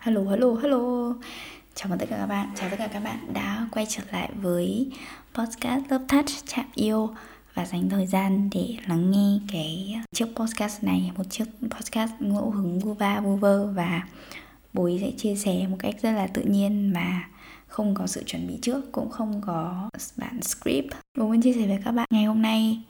Hello, hello, hello. Chào mừng tất cả các bạn, chào tất cả các bạn đã quay trở lại với podcast Love Touch Chạm Yêu. Và dành thời gian để lắng nghe cái chiếc podcast này một chiếc podcast ngẫu hứng vu va vu vơ. Và bối sẽ chia sẻ một cách rất là tự nhiên mà không có sự chuẩn bị trước cũng không có bản script. Bố muốn chia sẻ với các bạn ngày hôm nay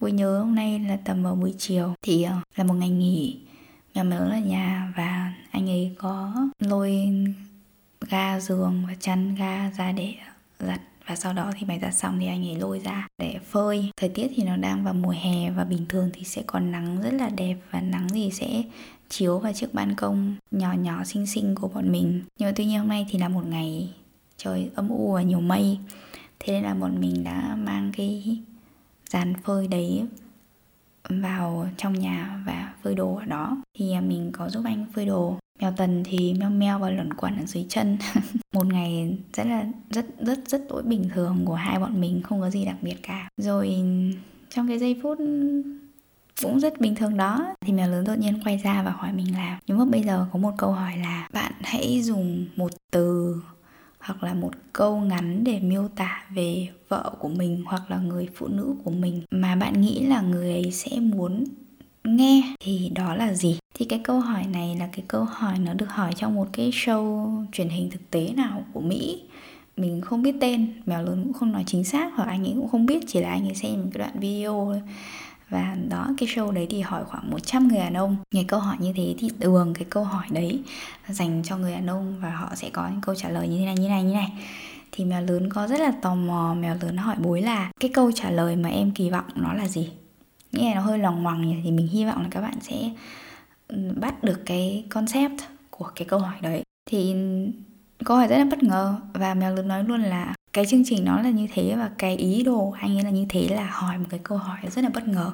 bố nhớ hôm nay là tầm vào buổi chiều. Thì ờ, là một ngày nghỉ nhà mình ở nhà và có lôi ga giường và chăn ga ra để giặt. Và sau đó thì mày giặt xong thì anh ấy lôi ra để phơi. Thời tiết thì nó đang vào mùa hè và bình thường thì sẽ còn nắng rất là đẹp và nắng thì sẽ chiếu vào chiếc ban công nhỏ nhỏ, xinh xinh của bọn mình. Nhưng mà tuy nhiên hôm nay thì là một ngày trời âm u và nhiều mây. Thế nên là bọn mình đã mang cái dàn phơi đấy vào trong nhà và phơi đồ ở đó. Thì à, mình có giúp anh phơi đồ mèo tần thì meo meo và luẩn quẩn ở dưới chân. Một ngày rất là, rất rất rất tối bình thường của hai bọn mình, không có gì đặc biệt cả. Rồi trong cái giây phút cũng rất bình thường đó, thì mèo lớn đột nhiên quay ra và hỏi mình là nhưng mà bây giờ có một câu hỏi là, bạn hãy dùng một từ hoặc là một câu ngắn để miêu tả về vợ của mình hoặc là người phụ nữ của mình mà bạn nghĩ là người ấy sẽ muốn nghe thì đó là gì? Thì cái câu hỏi này là cái câu hỏi nó được hỏi trong một cái show truyền hình thực tế nào của mỹ. Mình không biết tên, mèo lớn cũng không nói chính xác hoặc anh ấy cũng không biết, chỉ là anh ấy xem cái đoạn video thôi. Và đó, cái show đấy thì hỏi khoảng 100 người đàn ông. Nghe câu hỏi như thế thì thường cái câu hỏi đấy dành cho người đàn ông và họ sẽ có những câu trả lời như thế này, như này như này. Thì mèo lớn có rất là tò mò. Mèo lớn hỏi bối là, cái câu trả lời mà em kỳ vọng nó là gì? Nghe nó hơi lòng ngoằng nhỉ, thì mình hy vọng là các bạn sẽ ừ, bắt được cái concept của cái câu hỏi đấy. Thì câu hỏi rất là bất ngờ và mèo được nói luôn là cái chương trình nó là như thế và cái ý đồ anh ấy là như thế là hỏi một cái câu hỏi rất là bất ngờ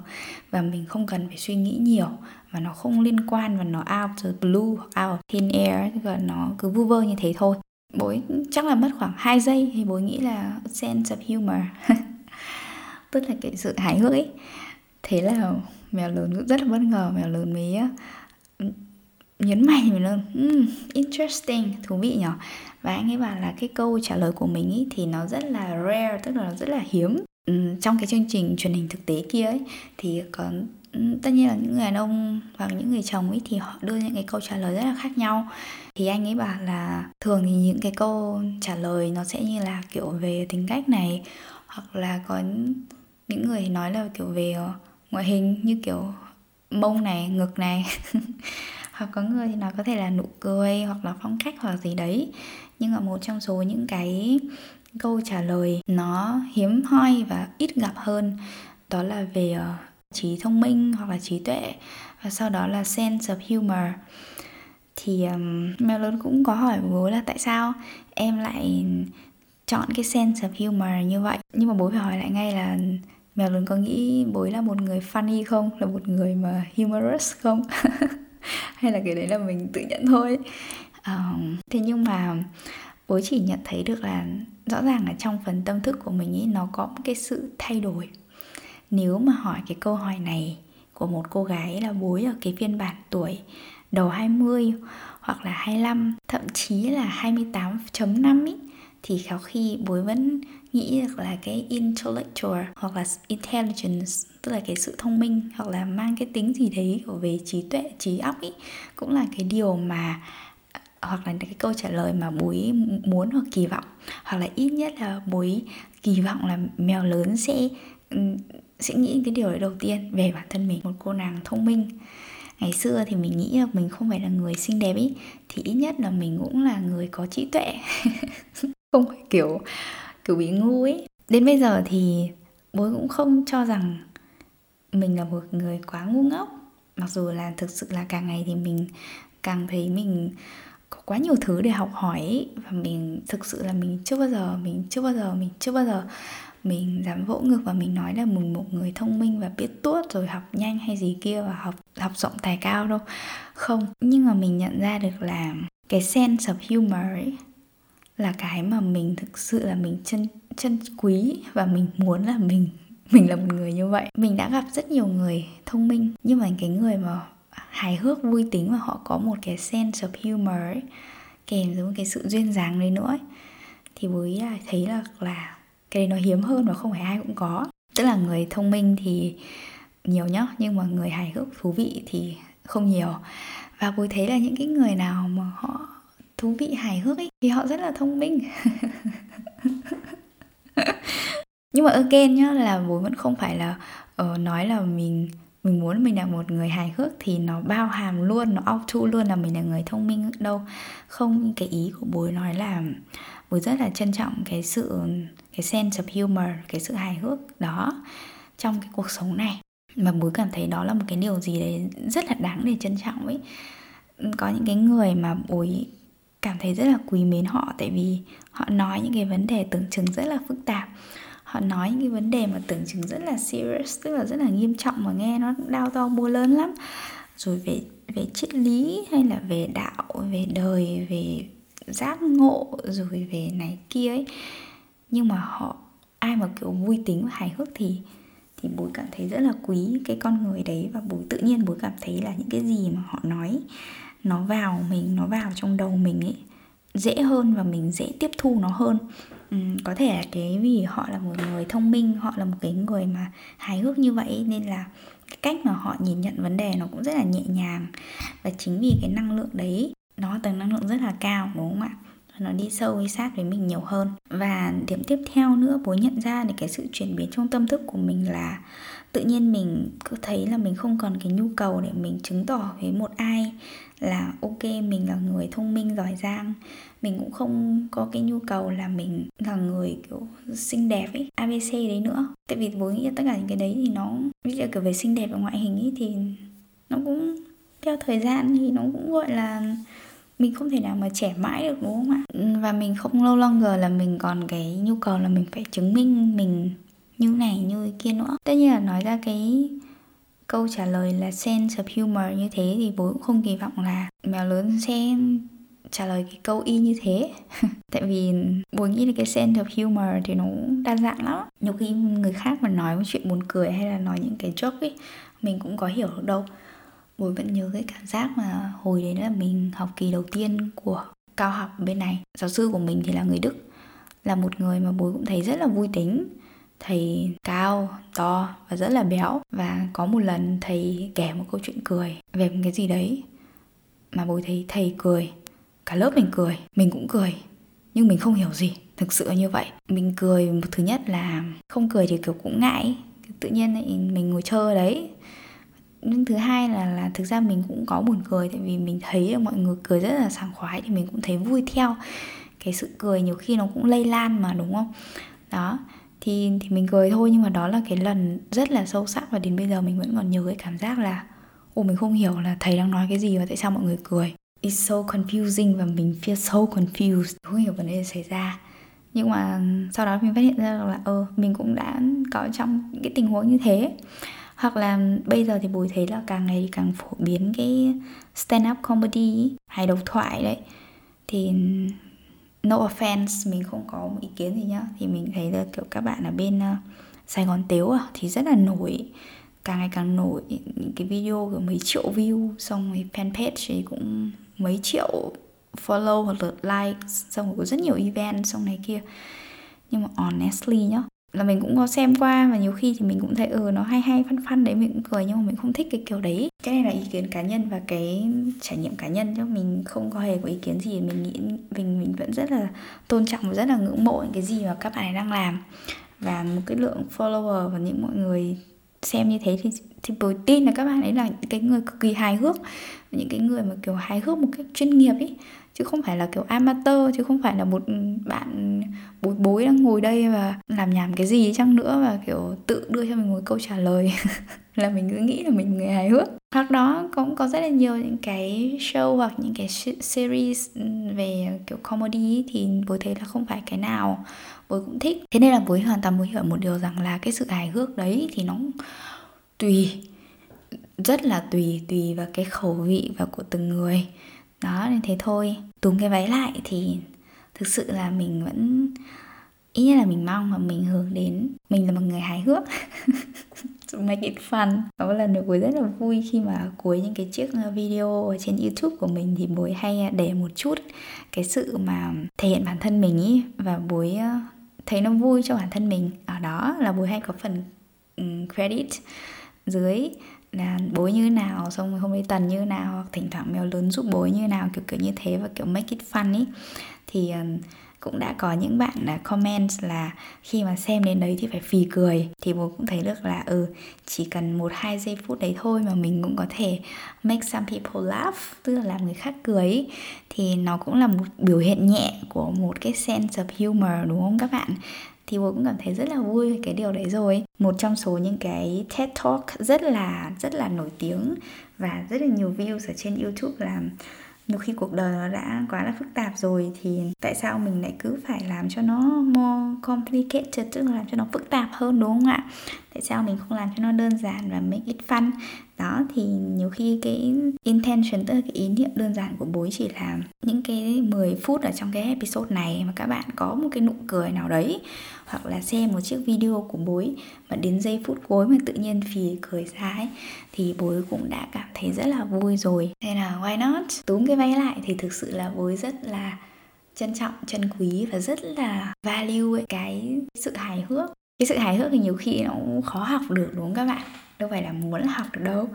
và mình không cần phải suy nghĩ nhiều và nó không liên quan và nó out of blue, out of thin air và nó cứ vu vơ như thế thôi. Bối, chắc là mất khoảng 2 giây thì bối nghĩ là sense of humor. Tức là cái sự hài hước ấy thế là mèo lớn cũng rất là bất ngờ mèo lớn mới ờ, nhấn mạnh mình luôn mm, interesting. Thú vị nhỉ và anh ấy bảo là cái câu trả lời của mình ý, thì nó rất là rare tức là nó rất là hiếm. Ừ, trong cái chương trình truyền hình thực tế kia ấy thì có ừ, tất nhiên là những người đàn ông và những người chồng ấy thì họ đưa những cái câu trả lời rất là khác nhau. Thì anh ấy bảo là thường thì những cái câu trả lời nó sẽ như là kiểu về tính cách này hoặc là có những người nói là kiểu về ờ, ngoại hình như kiểu mông này ngực này. Hoặc có người thì nó có thể là nụ cười hoặc là phong cách hoặc gì đấy. Nhưng mà một trong số những cái câu trả lời nó hiếm hoi và ít gặp hơn đó là về ờ, trí thông minh hoặc là trí tuệ và sau đó là sense of humor. Thì um, mèo lớn cũng có hỏi bố là tại sao em lại chọn cái sense of humor như vậy? Nhưng mà bố phải hỏi lại ngay là mèo lớn có nghĩ bối là một người funny không? Là một người mà humorous không? Hay là cái đấy là mình tự nhận thôi? Um, thế nhưng mà bố chỉ nhận thấy được là rõ ràng là trong phần tâm thức của mình ấy nó có một cái sự thay đổi. Nếu mà hỏi cái câu hỏi này của một cô gái là bối ở cái phiên bản tuổi đầu 20 hoặc là 25 thậm chí là 28.5 ý thì khéo khi bối vẫn nghĩ được là cái intellectual hoặc là intelligence, tức là cái sự thông minh hoặc là mang cái tính gì đấy của về trí tuệ, trí óc ý, cũng là cái điều mà, hoặc là cái câu trả lời mà bối muốn hoặc kỳ vọng. Hoặc là ít nhất là bối kỳ vọng là mèo lớn sẽ sẽ nghĩ cái điều đấy đầu tiên về bản thân mình, một cô nàng thông minh. Ngày xưa thì mình nghĩ là mình không phải là người xinh đẹp ý, thì ít nhất là mình cũng là người có trí tuệ. không phải kiểu kiểu bị ngu ấy. Đến bây giờ thì bố cũng không cho rằng mình là một người quá ngu ngốc. Mặc dù là thực sự là càng ngày thì mình càng thấy mình có quá nhiều thứ để học hỏi ấy. và mình, thực sự là mình chưa bao giờ, mình chưa bao giờ, mình chưa bao giờ mình dám vỗ ngực và mình nói là mình một người thông minh và biết tuốt rồi học nhanh hay gì kia và học học rộng tài cao đâu. Không. Nhưng mà mình nhận ra được là cái sense of humor ấy là cái mà mình thực sự là mình chân chân quý và mình muốn là mình mình là một người như vậy. Mình đã gặp rất nhiều người thông minh nhưng mà cái người mà hài hước vui tính và họ có một cái sense of humor ấy, kèm với một cái sự duyên dáng đấy nữa ấy, thì bối là thấy là là cái đấy nó hiếm hơn và không phải ai cũng có. Tức là người thông minh thì nhiều nhá nhưng mà người hài hước thú vị thì không nhiều. Và bối thấy là những cái người nào mà họ thú vị hài hước ấy thì họ rất là thông minh. Nhưng mà again nhá là bố vẫn không phải là uh, nói là mình mình muốn mình là một người hài hước thì nó bao hàm luôn nó auto luôn là mình là người thông minh đâu. Không cái ý của bố nói là bố rất là trân trọng cái sự cái sense of humor cái sự hài hước đó trong cái cuộc sống này. Mà bố cảm thấy đó là một cái điều gì đấy rất là đáng để trân trọng ấy. Có những cái người mà bối cảm thấy rất là quý mến họ, tại vì họ nói những cái vấn đề tưởng chừng rất là phức tạp. Họ nói những cái vấn đề mà tưởng chừng rất là serious, tức là rất là nghiêm trọng mà nghe nó đau to búa lớn lắm. Rồi về về triết lý hay là về đạo, về đời, về giác ngộ, rồi về này kia ấy. Nhưng mà họ, ai mà kiểu vui tính và hài hước thì thì bố cảm thấy rất là quý cái con người đấy và bố tự nhiên bố cảm thấy là những cái gì mà họ nói nó vào mình nó vào trong đầu mình ấy dễ hơn và mình dễ tiếp thu nó hơn. Ừ, có thể là cái vì họ là một người thông minh họ là một cái người mà hài hước như vậy nên là cái cách mà họ nhìn nhận vấn đề nó cũng rất là nhẹ nhàng. Và chính vì cái năng lượng đấy nó tầng năng lượng rất là cao đúng không ạ? Nó đi sâu đi sát với mình nhiều hơn. Và điểm tiếp theo nữa bố nhận ra được cái sự chuyển biến trong tâm thức của mình là tự nhiên mình cứ thấy là mình không còn cái nhu cầu để mình chứng tỏ với một ai là ok, mình là người thông minh, giỏi giang. Mình cũng không có cái nhu cầu là mình là người kiểu xinh đẹp ấy abc đấy nữa. Tại vì với nghĩ tất cả những cái đấy thì nó, ví dụ kiểu về xinh đẹp và ngoại hình ấy thì nó cũng theo thời gian thì nó cũng gọi là mình không thể nào mà trẻ mãi được, đúng không ạ? Và mình không lâu longer là mình còn cái nhu cầu là mình phải chứng minh mình như này, như kia nữa. Tất nhiên là nói ra cái câu trả lời là sense of humor như thế thì bố cũng không kỳ vọng là mèo lớn sẽ trả lời cái câu y như thế. Tại vì bố nghĩ là cái sense of humor thì nó cũng đa dạng lắm. Nhiều khi người khác mà nói một chuyện buồn cười hay là nói những cái joke ấy, mình cũng có hiểu được đâu. Bố vẫn nhớ cái cảm giác mà hồi đấy là mình học kỳ đầu tiên của cao học bên này. Giáo sư của mình thì là người đức, là một người mà bố cũng thấy rất là vui tính thầy cao, to và rất là béo. Và có một lần thầy kể một câu chuyện cười về một cái gì đấy mà bố thấy thầy cười, cả lớp mình cười, mình cũng cười, nhưng mình không hiểu gì. Thực sự như vậy. Mình cười một thứ nhất là không cười thì kiểu cũng ngại. Tự nhiên mình ngồi chơi đấy. Nhưng thứ hai là là thực ra mình cũng có buồn cười tại vì mình thấy mọi người cười rất là sảng khoái thì mình cũng thấy vui theo. Cái sự cười nhiều khi nó cũng lây lan mà, đúng không? Đó thì thì mình cười thôi, nhưng mà đó là cái lần rất là sâu sắc và đến bây giờ mình vẫn còn nhớ cái cảm giác là, ồ, mình không hiểu là thầy đang nói cái gì và tại sao mọi người cười. It's so confusing và mình feel so confused. Không hiểu vấn đề xảy ra. Nhưng mà ừ, sau đó mình phát hiện ra là ờ mình cũng đã có trong những cái tình huống như thế. Hoặc là bây giờ thì bùi thấy là càng ngày càng phổ biến cái stand up comedy hay độc thoại đấy. Thì no offense mình không có một ý kiến gì nhá. Thì mình thấy là kiểu các bạn ở bên uh, Sài Gòn Tếu à, thì rất là nổi. Càng ngày càng nổi những cái video kiểu mấy triệu view xong rồi fanpage thì cũng mấy triệu follow hoặc là like xong rồi có rất nhiều event xong này kia. Nhưng mà honestly nhá là mình cũng có xem qua và nhiều khi thì mình cũng thấy ừ nó hay hay phân phân đấy mình cũng cười nhưng mà mình không thích cái kiểu đấy. Cái này là ý kiến cá nhân và cái trải nghiệm cá nhân chứ mình không có hề có ý kiến gì, mình nghĩ mình mình vẫn rất là tôn trọng và rất là ngưỡng mộ những cái gì mà các bạn ấy đang làm. Và một cái lượng follower và những mọi người xem như thế thì thì tôi tin là các bạn ấy là những cái người cực kỳ hài hước, những cái người mà kiểu hài hước một cách chuyên nghiệp ấy chứ không phải là kiểu amateur, chứ không phải là một ừ, bạn bối bối đang ngồi đây và làm nhảm cái gì chăng nữa? Và, kiểu, tự đưa cho mình một câu trả lời. Là mình cứ nghĩ là mình người hài hước. Hoặc đó, cũng có rất là nhiều những cái show hoặc những cái series về, kiểu, comedy thì bố thấy là không phải cái nào bố cũng thích. Thế nên là bố hoàn toàn bố hiểu một điều rằng là cái sự hài hước đấy thì nó tùy, rất là tùy tùy vào cái khẩu vị và của từng người. Đó, nên thế thôi. Túm cái váy lại thì thực sự là mình vẫn, ý là mình mong mà mình hướng đến, mình là một người hài hước. Make it fun. Có một lần buổi rất là vui khi mà cuối những cái chiếc ờ, video ở trên youtube của mình thì buổi hay ờ, để một chút cái sự mà thể hiện bản thân mình ý và buổi ờ, thấy nó vui cho bản thân mình. Ở đó là buổi hay có phần ừ, credit dưới là bối như nào, xong rồi hôm nay tần như nào hoặc thỉnh thoảng mèo lớn giúp bối như nào, kiểu kiểu như thế và, kiểu, make it fun ý thì cũng đã có những bạn là comment là khi mà xem đến đấy thì phải phì cười. Thì bố cũng thấy được là ừ chỉ cần một hai giây phút đấy thôi mà mình cũng có thể make some people laugh, tức là làm người khác cười thì nó cũng là một biểu hiện nhẹ của một cái sense of humor, đúng không các bạn? Thì bố cũng cảm thấy rất là vui về cái điều đấy rồi. Một trong số những cái TED Talk rất là rất là nổi tiếng và rất là nhiều views ở trên YouTube là nhiều khi cuộc đời nó đã quá là phức tạp rồi thì tại sao mình lại cứ phải làm cho nó more complicated, tức là làm cho nó phức tạp hơn, đúng không ạ? Tại sao mình không làm cho nó đơn giản và make it fun? Đó thì nhiều khi cái intention tức là cái ý niệm đơn giản của bối chỉ là những cái 10 phút ở trong cái episode này mà các bạn có một cái nụ cười nào đấy hoặc là xem một chiếc video của bối mà đến giây phút cuối mà tự nhiên phì cười ra ấy thì bối cũng đã cảm thấy rất là vui rồi. Nên là why not? Túm cái váy lại thì thực sự là bối rất là trân trọng trân quý và rất là value ấy, cái sự hài hước. Cái sự hài hước thì nhiều khi nó cũng khó học được đúng không các bạn? Đâu phải là muốn học được đâu.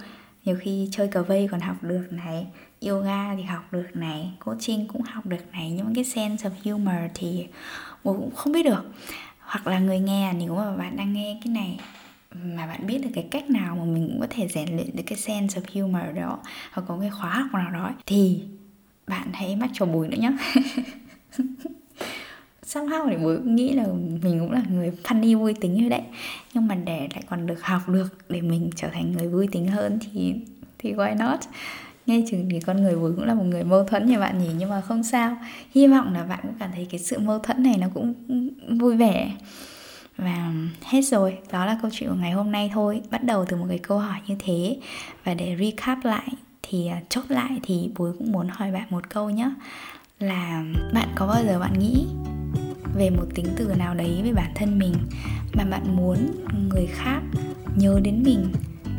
Nhiều khi chơi cờ vây còn học được này, yoga thì học được này, coaching cũng học được này nhưng mà cái sense of humor thì mình cũng không biết được. Hoặc là người nghe nếu mà bạn đang nghe cái này, mà bạn biết được cái cách nào mà mình cũng có thể rèn luyện được cái sense of humor đó, hoặc có cái khóa học nào đó thì bạn hãy mắc cho bùi nữa nhé somehow thì bố nghĩ là mình cũng là người funny vui tính như đấy. Nhưng mà để lại còn được học được để mình trở thành người vui tính hơn thì thì why not? Ngay chừng thì con người bố cũng là một người mâu thuẫn như bạn nhỉ? Nhưng mà không sao. Hy vọng là bạn cũng cảm thấy cái sự mâu thuẫn này nó cũng vui vẻ. Và hết rồi. Đó là câu chuyện của ngày hôm nay thôi. Bắt đầu từ một cái câu hỏi như thế. Và để recap lại thì à, chốt lại thì bố cũng muốn hỏi bạn một câu nhé là bạn có bao giờ bạn nghĩ về một tính từ nào đấy về bản thân mình mà bạn muốn người khác nhớ đến mình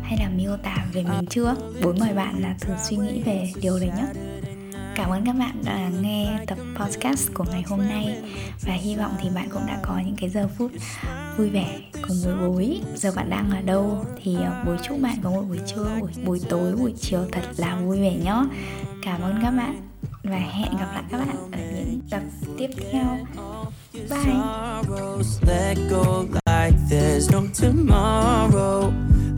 hay là miêu tả về mình chưa? Bốn mời bạn là thử suy nghĩ về điều đấy nhé. Cảm ơn các bạn đã nghe tập podcast của ngày hôm nay và hy vọng thì bạn cũng đã có những cái giờ phút vui vẻ cùng với bối giờ bạn đang ở đâu thì ờ, bối chúc bạn có một buổi trưa buổi, buổi tối buổi chiều thật là vui vẻ nhé. Cảm ơn các bạn và hẹn gặp lại các bạn ở những tập tiếp theo. Bye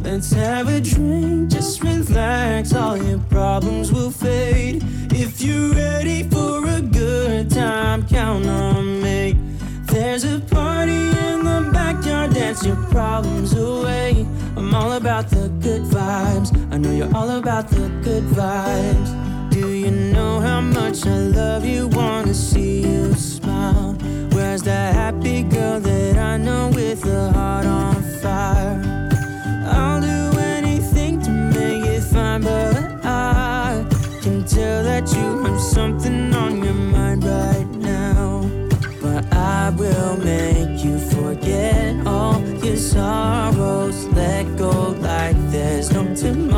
Let's have a drink, just relax, all your problems will fade. If you're ready for a good time, count on me. There's a party in the backyard, dance your problems away. I'm all about the good vibes, I know you're all about the good vibes. Do you know how much I love you? Wanna see you smile. Where's that happy girl that I know with a heart on fire? I'll do anything to make it fine, but I can tell that you have something on your mind right now. But I will make you forget all your sorrows. Let go like there's no tomorrow.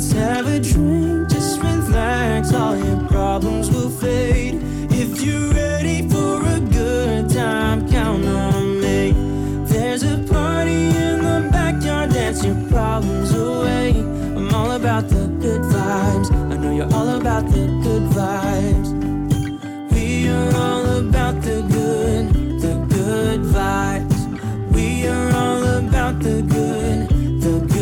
Let's have a drink, just relax, all your problems will fade. If you're ready for a good time, count on me. There's a party in the backyard, dance your problems away. I'm all about the good vibes. I know you're all about the good vibes. We are all about the good, the good vibes. We are all about the good, the good.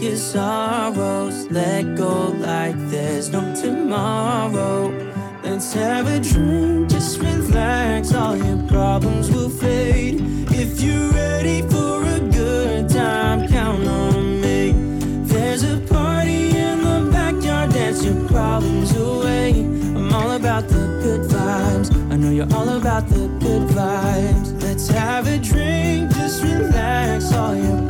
Your sorrows. Let go like there's no tomorrow. Let's have a drink, just relax. All your problems will fade. If you're ready for a good time, count on me. There's a party in the backyard, dance your problems away. I'm all about the good vibes. I know you're all about the good vibes. Let's have a drink, just relax. All your